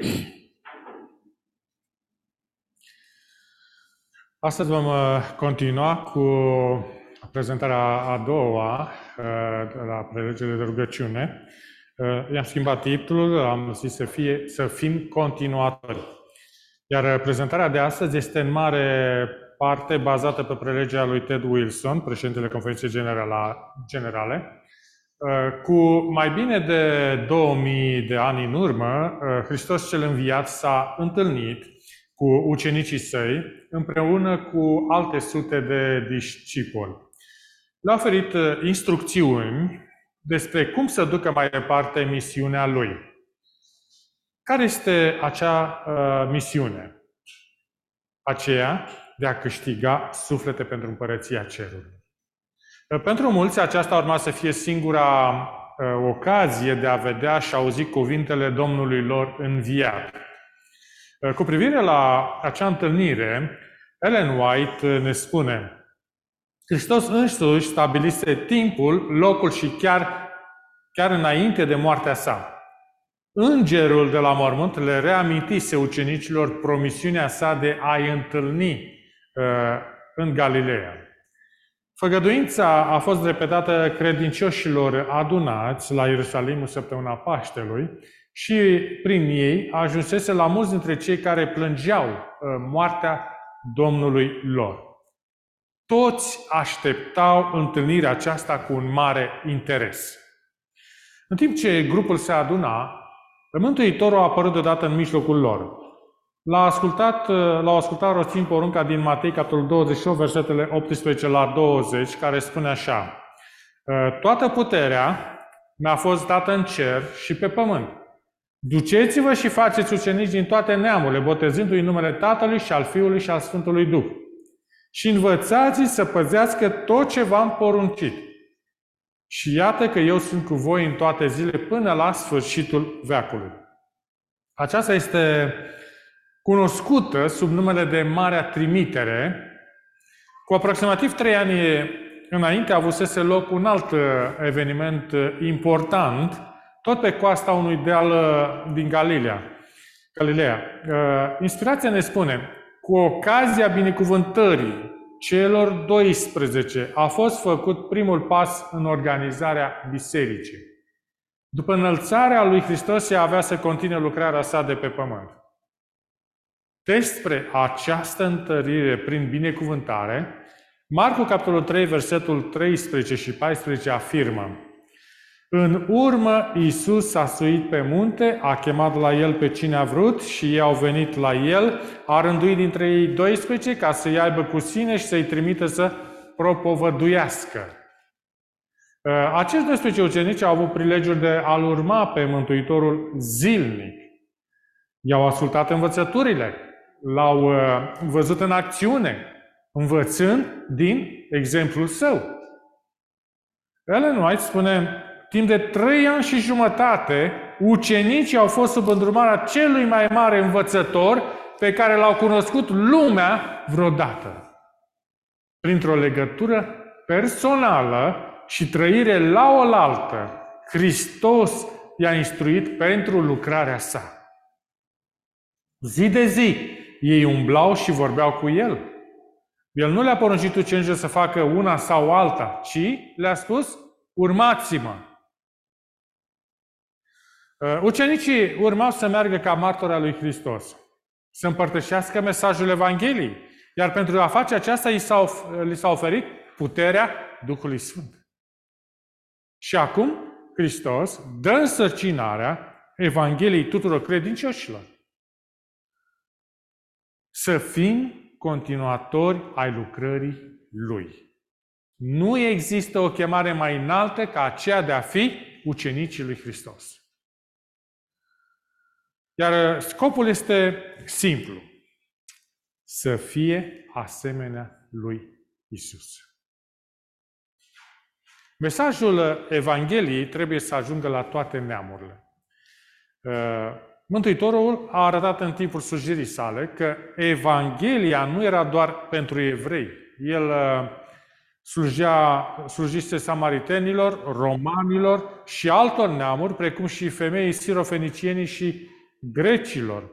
Astăzi vom uh, continua cu prezentarea a doua uh, la prelegere de rugăciune. Uh, i-am schimbat titlul, am zis să, fie, să fim continuatori. Iar prezentarea de astăzi este în mare parte bazată pe prelegerea lui Ted Wilson, președintele Conferinței Generale, cu mai bine de 2000 de ani în urmă, Hristos cel înviat s-a întâlnit cu ucenicii săi, împreună cu alte sute de discipoli. Le-a oferit uh, instrucțiuni despre cum să ducă mai departe misiunea lui. Care este acea uh, misiune? Aceea de a câștiga suflete pentru împărăția cerului. Uh, pentru mulți, aceasta urma să fie singura uh, ocazie de a vedea și auzi cuvintele Domnului lor înviat. Uh, cu privire la acea întâlnire, Ellen White ne spune Hristos însuși stabilise timpul, locul și chiar, chiar înainte de moartea sa. Îngerul de la mormânt le reamintise ucenicilor promisiunea sa de a-i întâlni uh, în Galileea. Făgăduința a fost repetată credincioșilor adunați la Ierusalimul săptămâna Paștelui și prin ei ajunsese la mulți dintre cei care plângeau uh, moartea Domnului lor. Toți așteptau întâlnirea aceasta cu un mare interes. În timp ce grupul se aduna, Mântuitorul a apărut deodată în mijlocul lor. L-a ascultat, uh, l-au ascultat rostind porunca din Matei, capitolul 28, versetele 18 la 20, care spune așa. Uh, Toată puterea mi-a fost dată în cer și pe pământ. Duceți-vă și faceți ucenici din toate neamurile, botezându-i numele Tatălui și al Fiului și al Sfântului Duh. Și învățați să păzească tot ce v-am poruncit. Și iată că eu sunt cu voi în toate zile până la sfârșitul veacului. Aceasta este cunoscută sub numele de Marea Trimitere. Cu aproximativ trei ani înainte avusese loc un alt eveniment important, tot pe coasta unui deal uh, din Galileea. Galileea. Uh, inspirația ne spune, cu ocazia binecuvântării celor 12 a fost făcut primul pas în organizarea bisericii. După înălțarea lui Hristos, ea avea să continue lucrarea sa de pe pământ. Despre această întărire prin binecuvântare, Marcu, capitolul 3, versetul 13 și 14 afirmă în urmă, Iisus s-a suit pe munte, a chemat la el pe cine a vrut și ei au venit la el, a rânduit dintre ei 12 ca să-i aibă cu sine și să-i trimită să propovăduiască. Uh, acești 12 ucenici au avut prilegiul de a-L urma pe Mântuitorul zilnic. I-au ascultat învățăturile, l-au uh, văzut în acțiune, învățând din exemplul său. Ellen White spune, timp de trei ani și jumătate, ucenicii au fost sub îndrumarea celui mai mare învățător pe care l-au cunoscut lumea vreodată. Printr-o legătură personală și trăire la oaltă, Hristos i-a instruit pentru lucrarea sa. Zi de zi, ei umblau și vorbeau cu el. El nu le-a poruncit ucenicilor să facă una sau alta, ci le-a spus, urmați-mă. Uh, ucenicii urmau să meargă ca martori al lui Hristos, să împărtășească mesajul Evangheliei, iar pentru a face aceasta li s-a oferit puterea Duhului Sfânt. Și acum Hristos dă însărcinarea Evangheliei tuturor credincioșilor. Să fim continuatori ai lucrării Lui. Nu există o chemare mai înaltă ca aceea de a fi ucenicii lui Hristos. Iar uh, scopul este simplu. Să fie asemenea lui Isus. Mesajul uh, Evangheliei trebuie să ajungă la toate neamurile. Uh, Mântuitorul a arătat în timpul slujirii sale că Evanghelia nu era doar pentru evrei. El slujea, slujise samaritenilor, romanilor și altor neamuri, precum și femeii sirofenicienii și grecilor.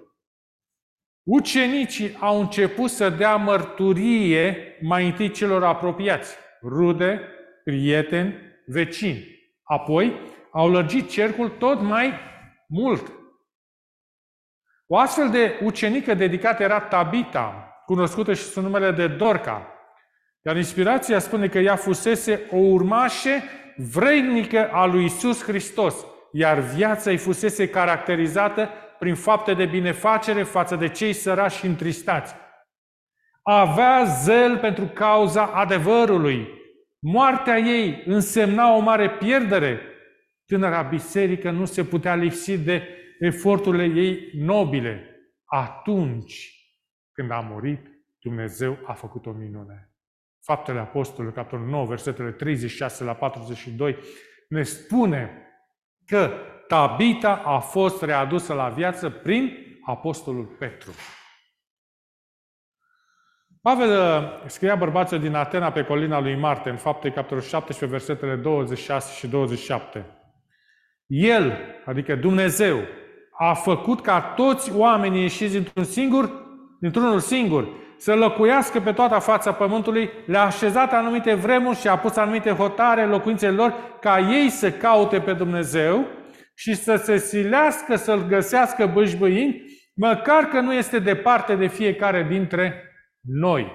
Ucenicii au început să dea mărturie mai întâi celor apropiați, rude, prieteni, vecini. Apoi au lărgit cercul tot mai mult. O astfel de ucenică dedicată era Tabita, cunoscută și sub numele de Dorca. Iar inspirația spune că ea fusese o urmașe vrednică a lui Isus Hristos, iar viața ei fusese caracterizată prin fapte de binefacere față de cei sărași și întristați. Avea zel pentru cauza adevărului. Moartea ei însemna o mare pierdere. Tânăra biserică nu se putea lipsi de eforturile ei nobile. Atunci când a murit, Dumnezeu a făcut o minune. Faptele Apostolului, capitolul 9, versetele 36 la 42, ne spune că Tabita a fost readusă la viață prin Apostolul Petru. Pavel uh, scria bărbații din Atena pe colina lui Marte, în fapte capitolul 17, versetele 26 și 27. El, adică Dumnezeu, a făcut ca toți oamenii ieșiți dintr-un singur, dintr-unul singur, să locuiască pe toată fața pământului, le-a așezat anumite vremuri și a pus anumite hotare în locuințele lor, ca ei să caute pe Dumnezeu și să se silească să-L găsească bâșbâind, măcar că nu este departe de fiecare dintre noi.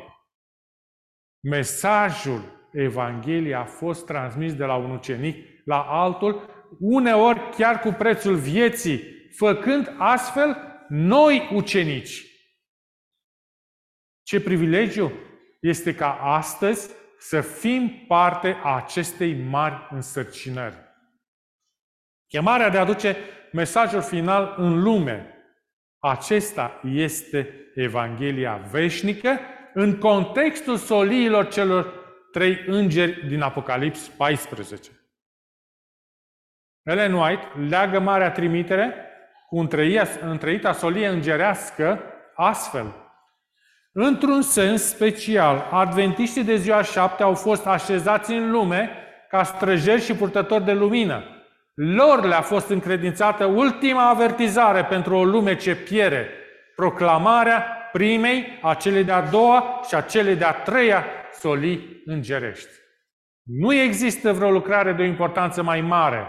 Mesajul Evangheliei a fost transmis de la un ucenic la altul, uneori chiar cu prețul vieții, făcând astfel noi ucenici. Ce privilegiu este ca astăzi să fim parte a acestei mari însărcinări. Chemarea de a aduce mesajul final în lume. Acesta este Evanghelia veșnică în contextul soliilor celor trei îngeri din Apocalips 14. Ellen White leagă marea trimitere cu întreita solie îngerească astfel. Într-un sens special, adventiștii de ziua șapte au fost așezați în lume ca străjeri și purtători de lumină. Lor le-a fost încredințată ultima avertizare pentru o lume ce piere, proclamarea primei, a celei de-a doua și a celei de-a treia solii îngerești. Nu există vreo lucrare de o importanță mai mare.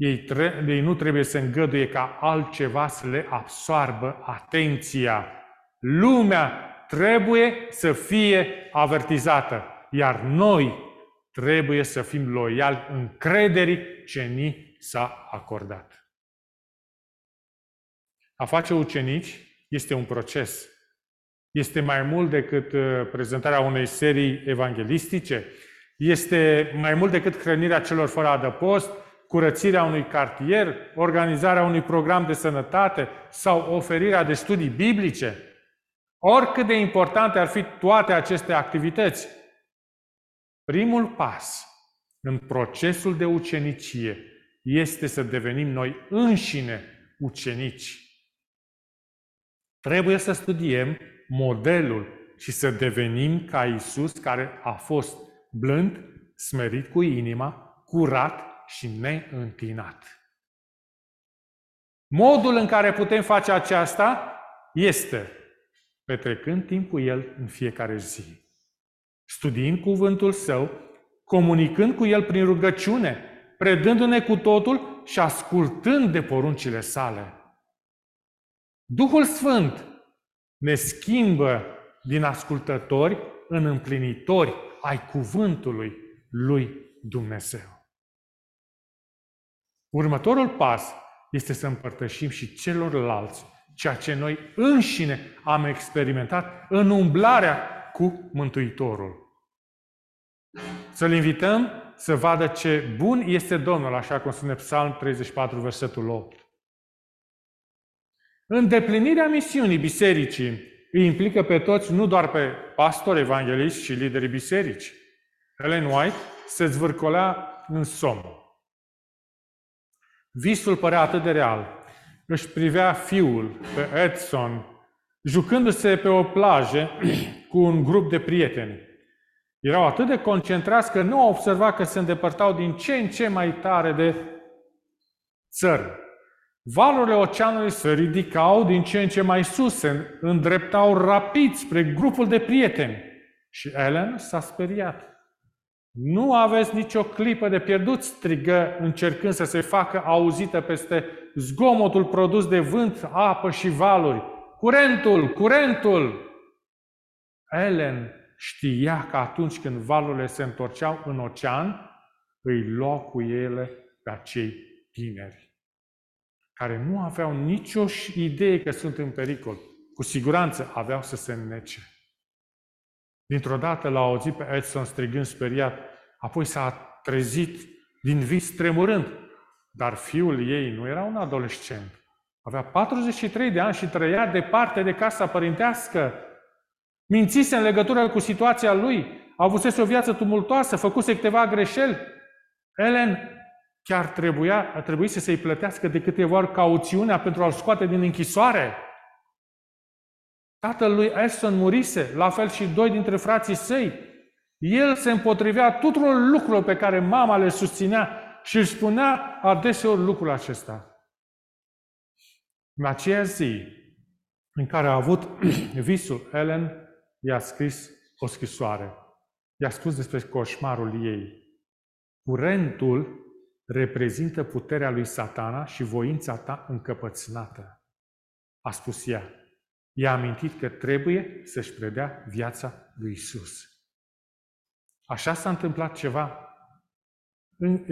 Ei, tre- ei nu trebuie să îngăduie ca altceva să le absoarbă atenția. Lumea trebuie să fie avertizată, iar noi trebuie să fim loiali încrederii ce ni s-a acordat. A face ucenici este un proces. Este mai mult decât uh, prezentarea unei serii evanghelistice, este mai mult decât hrănirea celor fără adăpost, curățirea unui cartier, organizarea unui program de sănătate sau oferirea de studii biblice. Oricât de importante ar fi toate aceste activități, Primul pas în procesul de ucenicie este să devenim noi înșine ucenici. Trebuie să studiem modelul și să devenim ca Isus, care a fost blând, smerit cu inima, curat și neîntinat. Modul în care putem face aceasta este petrecând timp cu El în fiecare zi studiind cuvântul Său, comunicând cu El prin rugăciune, predându-ne cu totul și ascultând de poruncile sale. Duhul Sfânt ne schimbă din ascultători în împlinitori ai cuvântului lui Dumnezeu. Următorul pas este să împărtășim și celorlalți ceea ce noi înșine am experimentat în umblarea cu Mântuitorul. Să-L invităm să vadă ce bun este Domnul, așa cum spune Psalm 34, versetul 8. Îndeplinirea misiunii bisericii îi implică pe toți, nu doar pe pastori, evangeliști și liderii biserici. Ellen White se zvârcolea în somn. Visul părea atât de real. Își privea fiul pe Edson jucându-se pe o plajă cu un grup de prieteni. Erau atât de concentrați că nu au observat că se îndepărtau din ce în ce mai tare de țări. Valurile oceanului se ridicau din ce în ce mai sus, se îndreptau rapid spre grupul de prieteni. Și Ellen s-a speriat. Nu aveți nicio clipă de pierdut, strigă, încercând să se facă auzită peste zgomotul produs de vânt, apă și valuri. Curentul, curentul! Ellen știa că atunci când valurile se întorceau în ocean, îi lua cu ele pe acei tineri, care nu aveau nicio idee că sunt în pericol. Cu siguranță aveau să se înnece. Dintr-o dată l-a auzit pe Edson strigând speriat, apoi s-a trezit din vis tremurând. Dar fiul ei nu era un adolescent. Avea 43 de ani și trăia departe de casa părintească. Mințise în legătură cu situația lui, avusese o viață tumultoasă, făcuse câteva greșeli. Ellen chiar trebuia, a trebuit să se-i plătească de câteva ori cauțiunea pentru a-l scoate din închisoare. Tatăl lui Ashton murise, la fel și doi dintre frații săi. El se împotrivea tuturor lucrurilor pe care mama le susținea și își spunea adeseori lucrul acesta. În aceea zi în care a avut visul, Ellen i-a scris o scrisoare. I-a spus despre coșmarul ei. Curentul reprezintă puterea lui satana și voința ta încăpățânată. A spus ea. I-a amintit că trebuie să-și predea viața lui Isus. Așa s-a întâmplat ceva.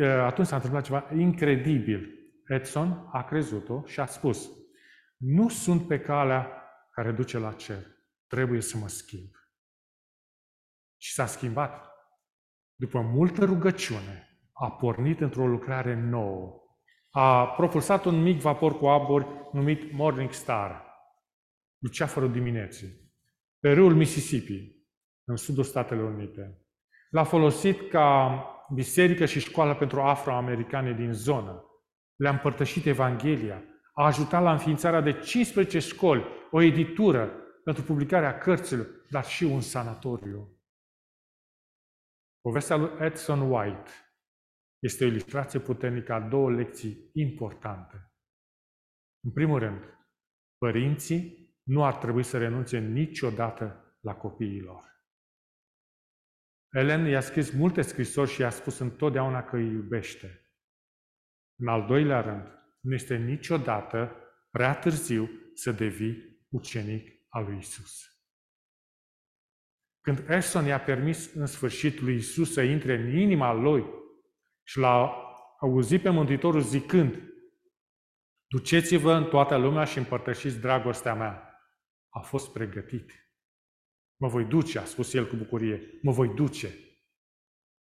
Atunci s-a întâmplat ceva incredibil. Edson a crezut-o și a spus, nu sunt pe calea care duce la cer. Trebuie să mă schimb. Și s-a schimbat. După multă rugăciune, a pornit într-o lucrare nouă. A propulsat un mic vapor cu aburi numit Morning Star, luceafărul dimineții, pe râul Mississippi, în sudul Statelor Unite. L-a folosit ca biserică și școală pentru afroamericane din zonă. Le-a împărtășit Evanghelia. A ajutat la înființarea de 15 școli, o editură pentru publicarea cărților, dar și un sanatoriu. Povestea lui Edson White este o ilustrație puternică a două lecții importante. În primul rând, părinții nu ar trebui să renunțe niciodată la copiilor. Ellen i-a scris multe scrisori și i-a spus întotdeauna că îi iubește. În al doilea rând, nu este niciodată prea târziu să devii ucenic al lui Isus. Când Ashton i-a permis în sfârșit lui Isus să intre în inima lui și l-a auzit pe Mântuitorul zicând, Duceți-vă în toată lumea și împărtășiți dragostea mea. A fost pregătit. Mă voi duce, a spus el cu bucurie, mă voi duce.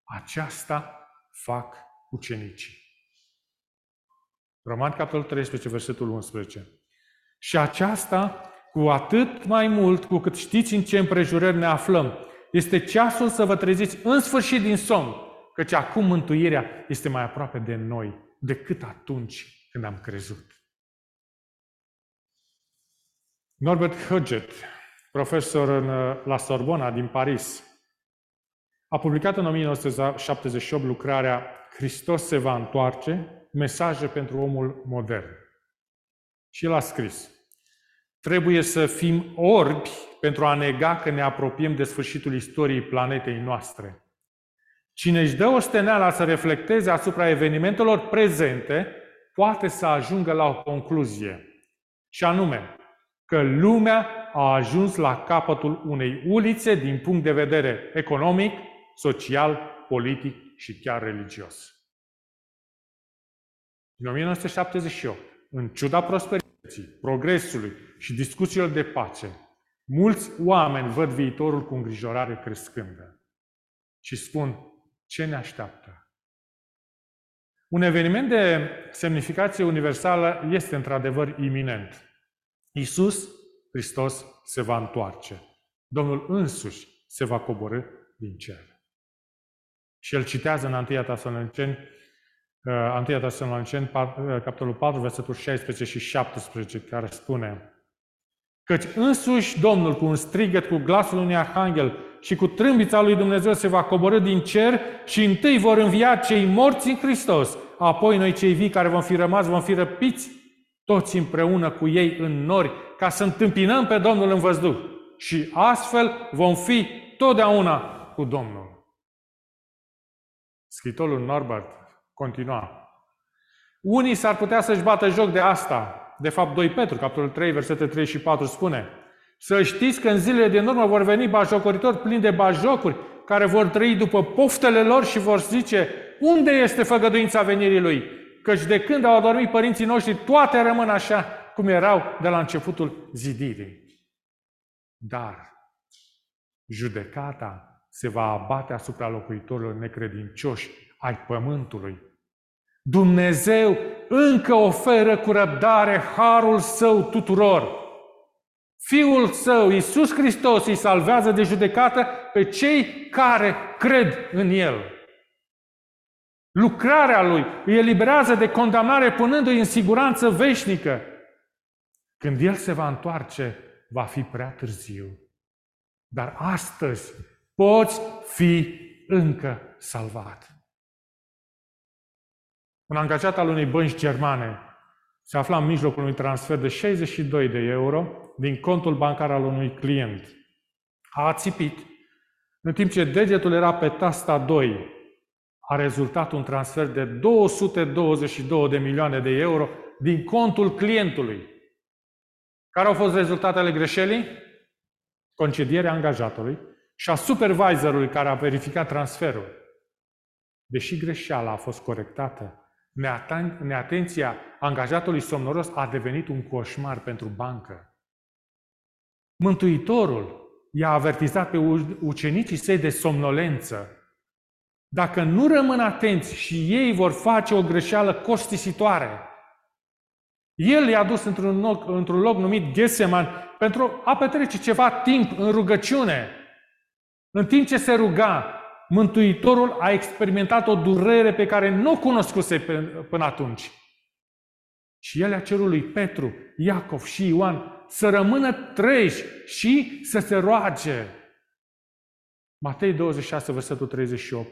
Aceasta fac ucenicii. Roman, capitolul 13, versetul 11. Și aceasta cu atât mai mult cu cât știți în ce împrejurări ne aflăm. Este ceasul să vă treziți în sfârșit din somn, căci acum mântuirea este mai aproape de noi decât atunci când am crezut. Norbert Hudget, profesor în, la Sorbona din Paris, a publicat în 1978 lucrarea Hristos se va întoarce, mesaje pentru omul modern. Și el a scris, Trebuie să fim orbi pentru a nega că ne apropiem de sfârșitul istoriei planetei noastre. Cine își dă o steneală să reflecteze asupra evenimentelor prezente, poate să ajungă la o concluzie. Și anume, că lumea a ajuns la capătul unei ulițe din punct de vedere economic, social, politic și chiar religios. În 1978, în ciuda prosperității, progresului și discuțiilor de pace, mulți oameni văd viitorul cu îngrijorare crescândă și spun ce ne așteaptă. Un eveniment de semnificație universală este într-adevăr iminent. Isus Hristos se va întoarce. Domnul însuși se va coborâ din cer. Și el citează în 1 Tesaloniceni 1 uh, Tesaloniceni, uh, capitolul 4, versetul 16 și 17, care spune Căci însuși Domnul cu un strigăt, cu glasul unui arhanghel și cu trâmbița lui Dumnezeu se va coborâ din cer și întâi vor învia cei morți în Hristos. Apoi noi cei vii care vom fi rămas vom fi răpiți toți împreună cu ei în nori, ca să întâmpinăm pe Domnul în văzduh. Și astfel vom fi totdeauna cu Domnul. Scritorul Norbert continua. Unii s-ar putea să-și bată joc de asta. De fapt, 2 Petru, capitolul 3, versete 3 și 4 spune Să știți că în zilele din urmă vor veni bajocoritori plini de bajocuri, care vor trăi după poftele lor și vor zice Unde este făgăduința venirii Lui? Căci de când au adormit părinții noștri, toate rămân așa cum erau de la începutul zidirii. Dar judecata se va abate asupra locuitorilor necredincioși ai pământului. Dumnezeu încă oferă cu răbdare harul său tuturor. Fiul său, Iisus Hristos, îi salvează de judecată pe cei care cred în El. Lucrarea Lui îi eliberează de condamnare punându-i în siguranță veșnică. Când El se va întoarce, va fi prea târziu. Dar astăzi poți fi încă salvat. Un angajat al unei bănci germane se afla în mijlocul unui transfer de 62 de euro din contul bancar al unui client. A ațipit, în timp ce degetul era pe tasta 2. A rezultat un transfer de 222 de milioane de euro din contul clientului. Care au fost rezultatele greșelii? Concedierea angajatului și a supervisorului care a verificat transferul. Deși greșeala a fost corectată, neatenția angajatului somnoros a devenit un coșmar pentru bancă. Mântuitorul i-a avertizat pe ucenicii săi de somnolență. Dacă nu rămân atenți și ei vor face o greșeală costisitoare, el i-a dus într-un loc, într-un loc numit Geseman pentru a petrece ceva timp în rugăciune. În timp ce se ruga, Mântuitorul a experimentat o durere pe care nu o cunoscuse până atunci. Și el a cerut lui Petru, Iacov și Ioan să rămână treji și să se roage. Matei 26, versetul 38.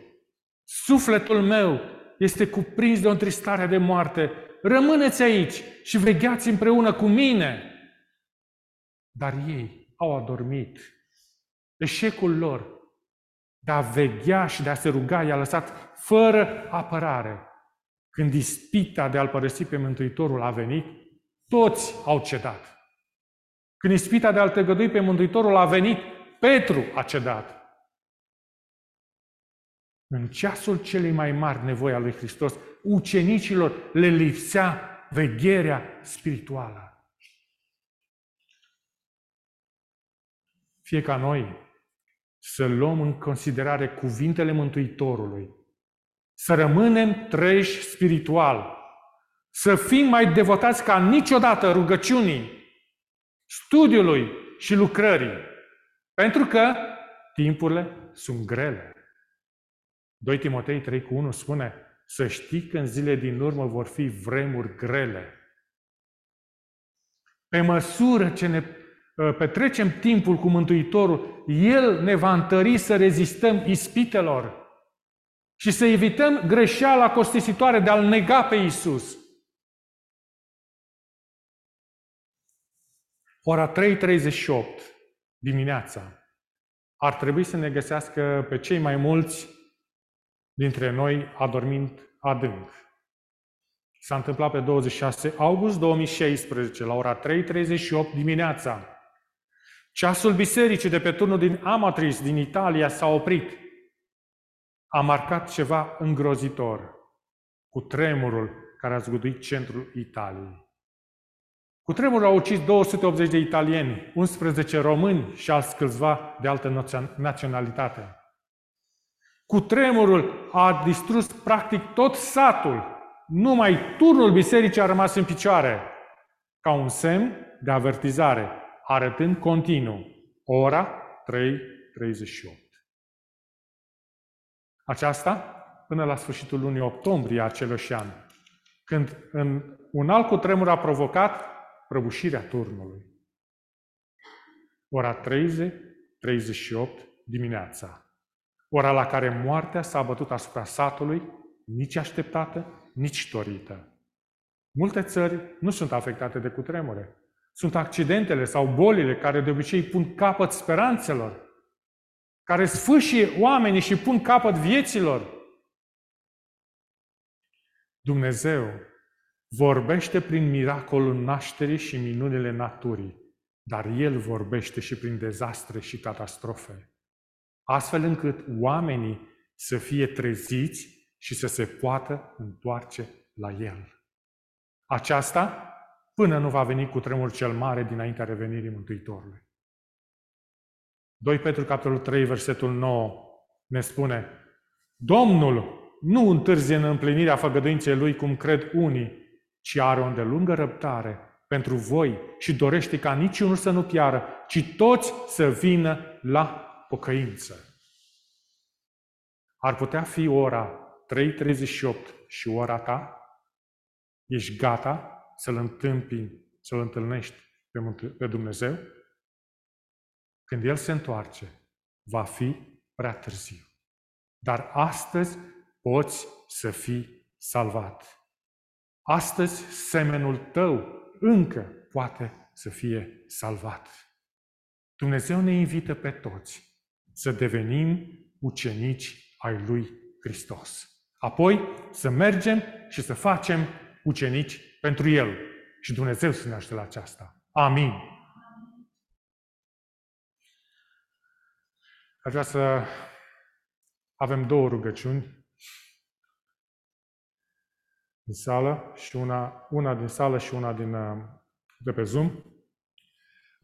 Sufletul meu este cuprins de o întristare de moarte. Rămâneți aici și vegheați împreună cu mine. Dar ei au adormit. Eșecul lor de a veghea și de a se ruga, i-a lăsat fără apărare. Când ispita de a-L părăsi pe Mântuitorul a venit, toți au cedat. Când ispita de a-L tăgădui pe Mântuitorul a venit, Petru a cedat. În ceasul celei mai mari nevoi a lui Hristos, ucenicilor le lipsea vegherea spirituală. Fie ca noi să luăm în considerare cuvintele Mântuitorului, să rămânem treji spiritual, să fim mai devotați ca niciodată rugăciunii, studiului și lucrării, pentru că timpurile sunt grele. 2 Timotei 3 cu 1 spune să știi că în zile din urmă vor fi vremuri grele. Pe măsură ce ne Uh, petrecem timpul cu Mântuitorul, El ne va întări să rezistăm ispitelor și să evităm greșeala costisitoare de a-L nega pe Isus. Ora 3.38 dimineața ar trebui să ne găsească pe cei mai mulți dintre noi adormind adânc. S-a întâmplat pe 26 august 2016, la ora 3.38 dimineața. Ceasul bisericii de pe turnul din Amatris, din Italia, s-a oprit. A marcat ceva îngrozitor, cu tremurul care a zguduit centrul Italiei. Cu tremurul a ucis 280 de italieni, 11 români și alți câțiva de altă naționalitate. Cu tremurul a distrus practic tot satul. Numai turnul bisericii a rămas în picioare, ca un semn de avertizare arătând continuu ora 3.38. Aceasta până la sfârșitul lunii octombrie a aceluși an, când în un alt cutremur a provocat prăbușirea turnului. Ora 30, 38 dimineața. Ora la care moartea s-a bătut asupra satului, nici așteptată, nici dorită. Multe țări nu sunt afectate de cutremure. Sunt accidentele sau bolile care de obicei pun capăt speranțelor, care sfâșie oamenii și pun capăt vieților. Dumnezeu vorbește prin miracolul nașterii și minunile naturii, dar El vorbește și prin dezastre și catastrofe, astfel încât oamenii să fie treziți și să se poată întoarce la El. Aceasta până nu va veni cu tremur cel mare dinaintea revenirii Mântuitorului. 2 Petru, capitolul 3, versetul 9, ne spune Domnul nu întârzie în împlinirea făgăduinței Lui, cum cred unii, ci are o îndelungă răbdare pentru voi și dorește ca niciunul să nu piară, ci toți să vină la pocăință. Ar putea fi ora 3.38 și ora ta? Ești gata să-L întâmpini, să-L întâlnești pe Dumnezeu? Când El se întoarce, va fi prea târziu. Dar astăzi poți să fii salvat. Astăzi semenul tău încă poate să fie salvat. Dumnezeu ne invită pe toți să devenim ucenici ai lui Hristos. Apoi să mergem și să facem ucenici pentru El. Și Dumnezeu să ne ajute la aceasta. Amin. Aș vrea să avem două rugăciuni din sală și una, una din sală și una din, uh, de pe Zoom.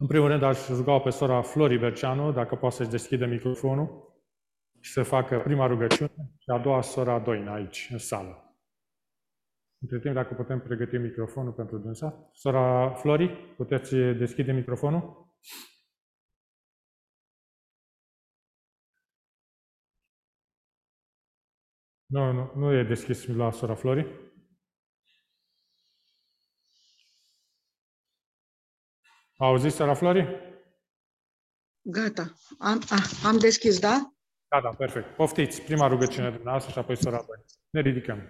În primul rând, aș ruga pe sora Flori Berceanu, dacă poate să-și deschide microfonul și să facă prima rugăciune și a doua sora Doina aici, în sală. Între timp, dacă putem pregăti microfonul pentru dânsa. Sora Flori, puteți deschide microfonul? Nu, nu, nu e deschis la sora Flori. Auziți, Sara Flori? Gata. Am, a, am deschis, da? Da, da, perfect. Poftiți, prima rugăciune dumneavoastră și apoi Sora Flori. Ne ridicăm.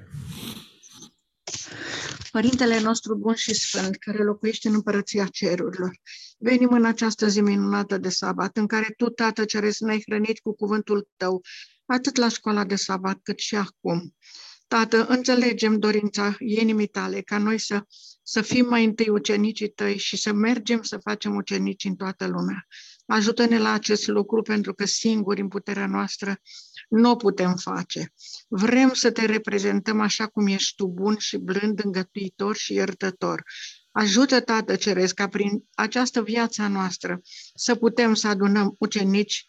Părintele nostru bun și sfânt, care locuiește în împărăția cerurilor, venim în această zi minunată de sabat, în care Tu, Tată Ceresc, ne-ai hrănit cu cuvântul Tău, atât la școala de sabat, cât și acum. Tată, înțelegem dorința inimii tale ca noi să, să fim mai întâi ucenicii tăi și să mergem să facem ucenici în toată lumea. Ajută-ne la acest lucru pentru că singuri în puterea noastră nu o putem face. Vrem să te reprezentăm așa cum ești tu, bun și blând, îngătuitor și iertător. Ajută, Tată Ceresc, ca prin această viață noastră să putem să adunăm ucenici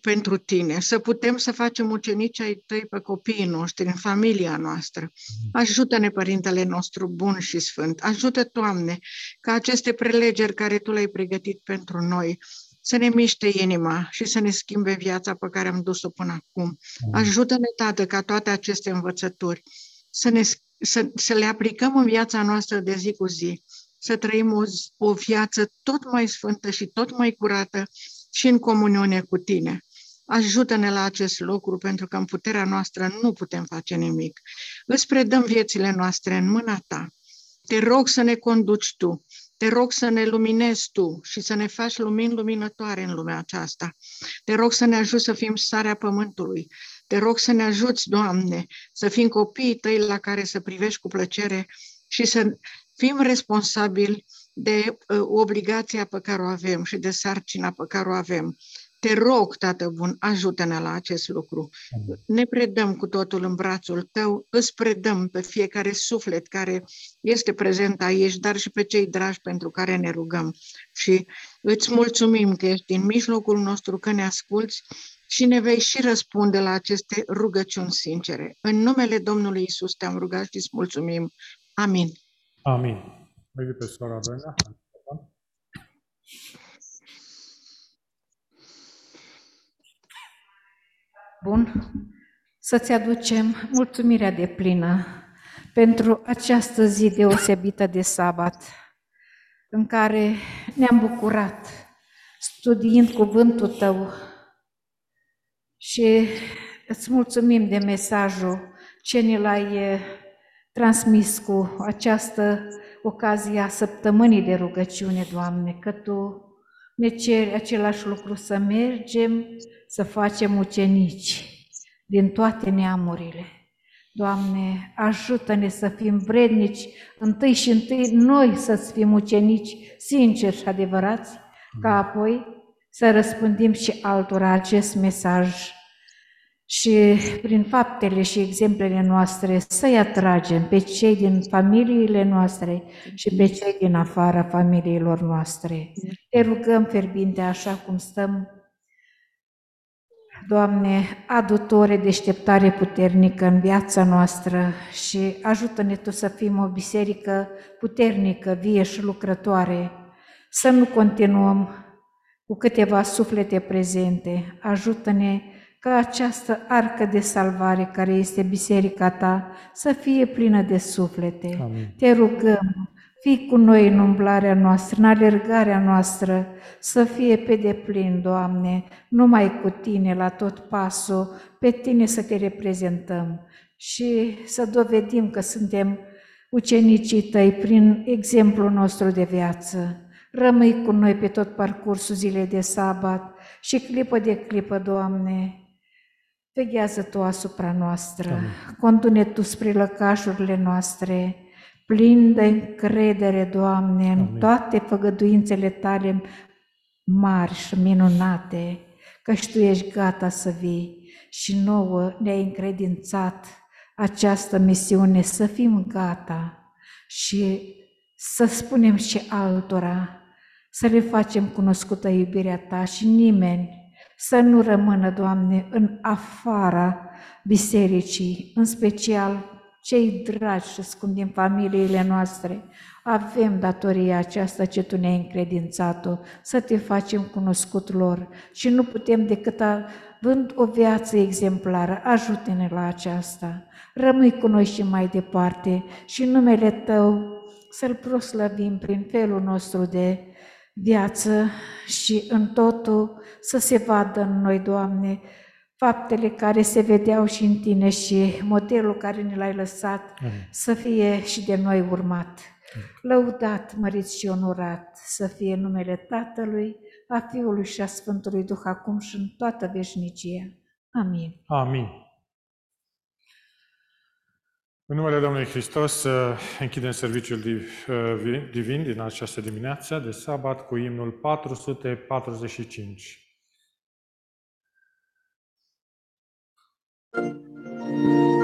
pentru tine, să putem să facem ucenici ai tăi pe copiii noștri, în familia noastră. Ajută-ne, Părintele nostru bun și sfânt. Ajută, Doamne, ca aceste prelegeri care Tu le-ai pregătit pentru noi să ne miște inima și să ne schimbe viața pe care am dus-o până acum. Ajută-ne, Tată, ca toate aceste învățături să, ne, să, să le aplicăm în viața noastră de zi cu zi, să trăim o, o viață tot mai sfântă și tot mai curată și în comuniune cu tine. Ajută-ne la acest lucru, pentru că în puterea noastră nu putem face nimic. Îți predăm viețile noastre în mâna ta. Te rog să ne conduci tu, te rog să ne luminezi tu și să ne faci lumini luminătoare în lumea aceasta. Te rog să ne ajuți să fim sarea pământului. Te rog să ne ajuți, Doamne, să fim copiii tăi la care să privești cu plăcere și să fim responsabili de uh, obligația pe care o avem și de sarcina pe care o avem. Te rog, Tată Bun, ajută-ne la acest lucru. Ne predăm cu totul în brațul Tău, îți predăm pe fiecare suflet care este prezent aici, dar și pe cei dragi pentru care ne rugăm. Și îți mulțumim că ești din mijlocul nostru, că ne asculți și ne vei și răspunde la aceste rugăciuni sincere. În numele Domnului Isus te-am rugat și îți mulțumim. Amin. Amin. Mergi pe sora Doina. Bun. Să-ți aducem mulțumirea de plină pentru această zi deosebită de sabat, în care ne-am bucurat studiind cuvântul Tău și îți mulțumim de mesajul ce ne l-ai transmis cu această ocazie a săptămânii de rugăciune, Doamne, că Tu ne ceri același lucru, să mergem, să facem ucenici din toate neamurile. Doamne, ajută-ne să fim vrednici, întâi și întâi noi să-ți fim ucenici sinceri și adevărați, ca apoi să răspândim și altora acest mesaj și prin faptele și exemplele noastre să-i atragem pe cei din familiile noastre și pe cei din afara familiilor noastre. Te rugăm ferbinte așa cum stăm Doamne, adu-tore deșteptare puternică în viața noastră și ajută-ne Tu să fim o biserică puternică, vie și lucrătoare, să nu continuăm cu câteva suflete prezente. Ajută-ne ca această arcă de salvare care este biserica Ta să fie plină de suflete. Amin. Te rugăm, fii cu noi în umblarea noastră, în alergarea noastră, să fie pe deplin, Doamne, numai cu Tine la tot pasul, pe Tine să Te reprezentăm și să dovedim că suntem ucenicii Tăi prin exemplul nostru de viață. Rămâi cu noi pe tot parcursul zilei de sabat și clipă de clipă, Doamne, Veghează Tu asupra noastră, Amin. condu-ne Tu spre lăcașurile noastre, plin de încredere, Doamne, în Amin. toate făgăduințele Tale mari și minunate, căci Tu ești gata să vii și nouă ne-ai încredințat această misiune, să fim gata și să spunem și altora, să le facem cunoscută iubirea Ta și nimeni să nu rămână, Doamne, în afara bisericii, în special cei dragi și scumpi din familiile noastre. Avem datoria aceasta ce Tu ne-ai încredințat-o, să Te facem cunoscut lor și nu putem decât având o viață exemplară, ajută-ne la aceasta. Rămâi cu noi și mai departe și în numele Tău să-L proslăvim prin felul nostru de viață și în totul să se vadă în noi, Doamne, faptele care se vedeau și în Tine și modelul care ne l-ai lăsat Amin. să fie și de noi urmat. Lăudat, mărit și onorat să fie numele Tatălui, a Fiului și a Sfântului Duh acum și în toată veșnicia. Amin. Amin. În numele Domnului Hristos uh, închidem serviciul div- uh, divin din această dimineață de sabat cu imnul 445. Música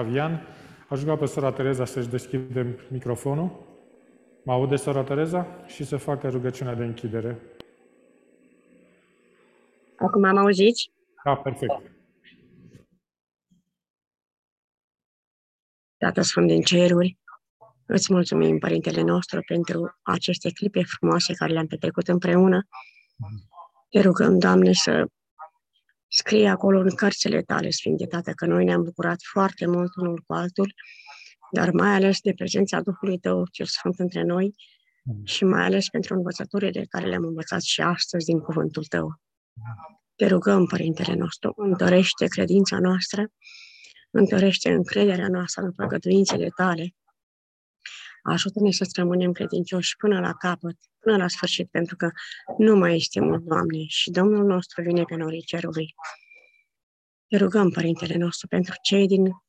Octavian. Aș ruga pe sora Tereza să-și deschide microfonul. Mă aude sora Tereza? Și să facă rugăciunea de închidere. Acum am auzit? Da, perfect. Tată Sfânt din ceruri, îți mulțumim, Părintele nostru, pentru aceste clipe frumoase care le-am petrecut împreună. Te rugăm, Doamne, să scrie acolo în cărțile tale, Sfinte Tată, că noi ne-am bucurat foarte mult unul cu altul, dar mai ales de prezența Duhului Tău cel Sfânt între noi și mai ales pentru învățăturile care le-am învățat și astăzi din cuvântul Tău. Te rugăm, Părintele nostru, întărește credința noastră, întărește încrederea noastră în făgăduințele Tale, ajută-ne să rămânem credincioși până la capăt, până la sfârșit, pentru că nu mai este mult, Doamne, și Domnul nostru vine pe norii cerului. Te rugăm, Părintele nostru, pentru cei din